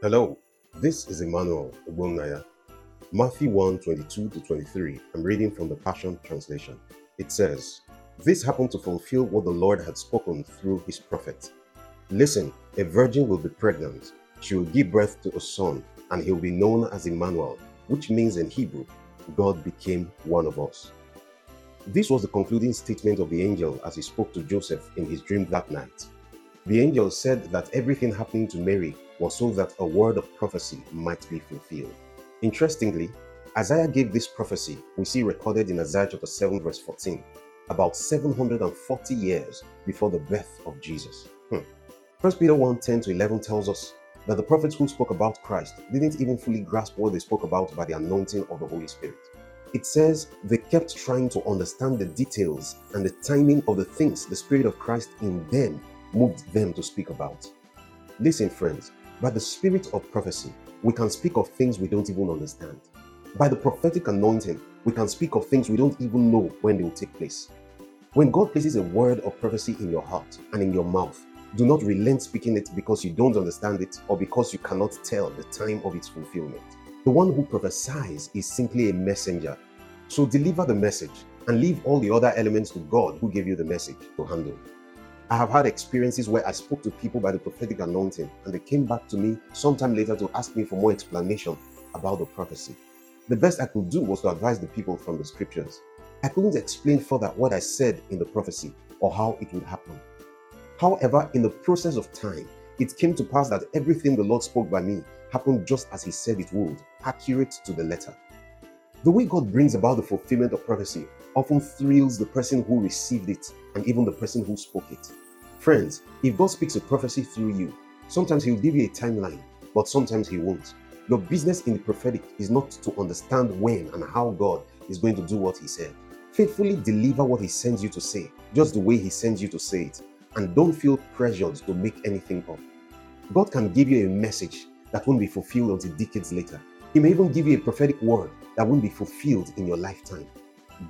Hello, this is Emmanuel Ogbonnaya. Matthew 1 22 to 23. I'm reading from the Passion Translation. It says, This happened to fulfill what the Lord had spoken through his prophet. Listen, a virgin will be pregnant. She will give birth to a son, and he will be known as Emmanuel, which means in Hebrew, God became one of us. This was the concluding statement of the angel as he spoke to Joseph in his dream that night. The angel said that everything happening to Mary was so that a word of prophecy might be fulfilled. Interestingly, Isaiah gave this prophecy we see recorded in Isaiah chapter 7, verse 14, about 740 years before the birth of Jesus. Hmm. 1 Peter 1 10 to 11 tells us that the prophets who spoke about Christ didn't even fully grasp what they spoke about by the anointing of the Holy Spirit. It says they kept trying to understand the details and the timing of the things the Spirit of Christ in them moved them to speak about. Listen, friends, by the spirit of prophecy, we can speak of things we don't even understand. By the prophetic anointing, we can speak of things we don't even know when they will take place. When God places a word of prophecy in your heart and in your mouth, do not relent speaking it because you don't understand it or because you cannot tell the time of its fulfillment. The one who prophesies is simply a messenger. So deliver the message and leave all the other elements to God who gave you the message to handle. I have had experiences where I spoke to people by the prophetic anointing and they came back to me sometime later to ask me for more explanation about the prophecy. The best I could do was to advise the people from the scriptures. I couldn't explain further what I said in the prophecy or how it would happen. However, in the process of time, it came to pass that everything the Lord spoke by me happened just as He said it would, accurate to the letter. The way God brings about the fulfillment of prophecy often thrills the person who received it and even the person who spoke it. Friends, if God speaks a prophecy through you, sometimes He'll give you a timeline, but sometimes He won't. Your business in the prophetic is not to understand when and how God is going to do what He said. Faithfully deliver what He sends you to say, just the way He sends you to say it, and don't feel pressured to make anything up. God can give you a message that won't be fulfilled until decades later. He may even give you a prophetic word that won't be fulfilled in your lifetime.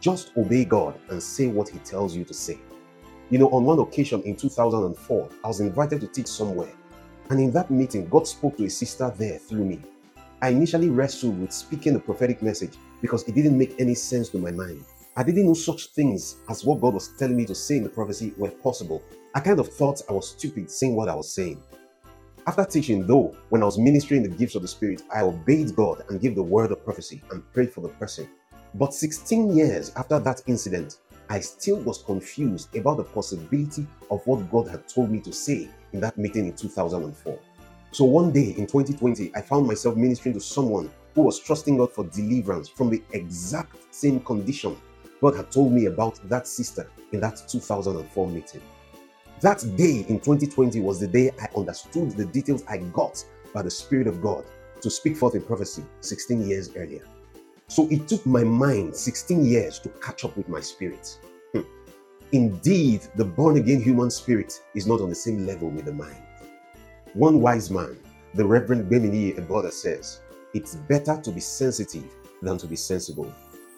Just obey God and say what He tells you to say. You know, on one occasion in 2004, I was invited to teach somewhere. And in that meeting, God spoke to a sister there through me. I initially wrestled with speaking the prophetic message because it didn't make any sense to my mind. I didn't know such things as what God was telling me to say in the prophecy were possible. I kind of thought I was stupid saying what I was saying. After teaching, though, when I was ministering the gifts of the Spirit, I obeyed God and gave the word of prophecy and prayed for the person. But 16 years after that incident, I still was confused about the possibility of what God had told me to say in that meeting in 2004. So one day in 2020, I found myself ministering to someone who was trusting God for deliverance from the exact same condition God had told me about that sister in that 2004 meeting. That day in 2020 was the day I understood the details I got by the Spirit of God to speak forth in prophecy 16 years earlier. So it took my mind 16 years to catch up with my spirit. Hmm. Indeed, the born again human spirit is not on the same level with the mind. One wise man, the Reverend Gbemini Eboda says, It's better to be sensitive than to be sensible.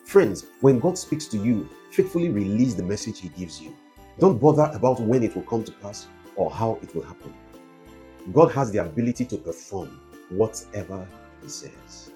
Friends, when God speaks to you, faithfully release the message He gives you. Don't bother about when it will come to pass or how it will happen. God has the ability to perform whatever He says.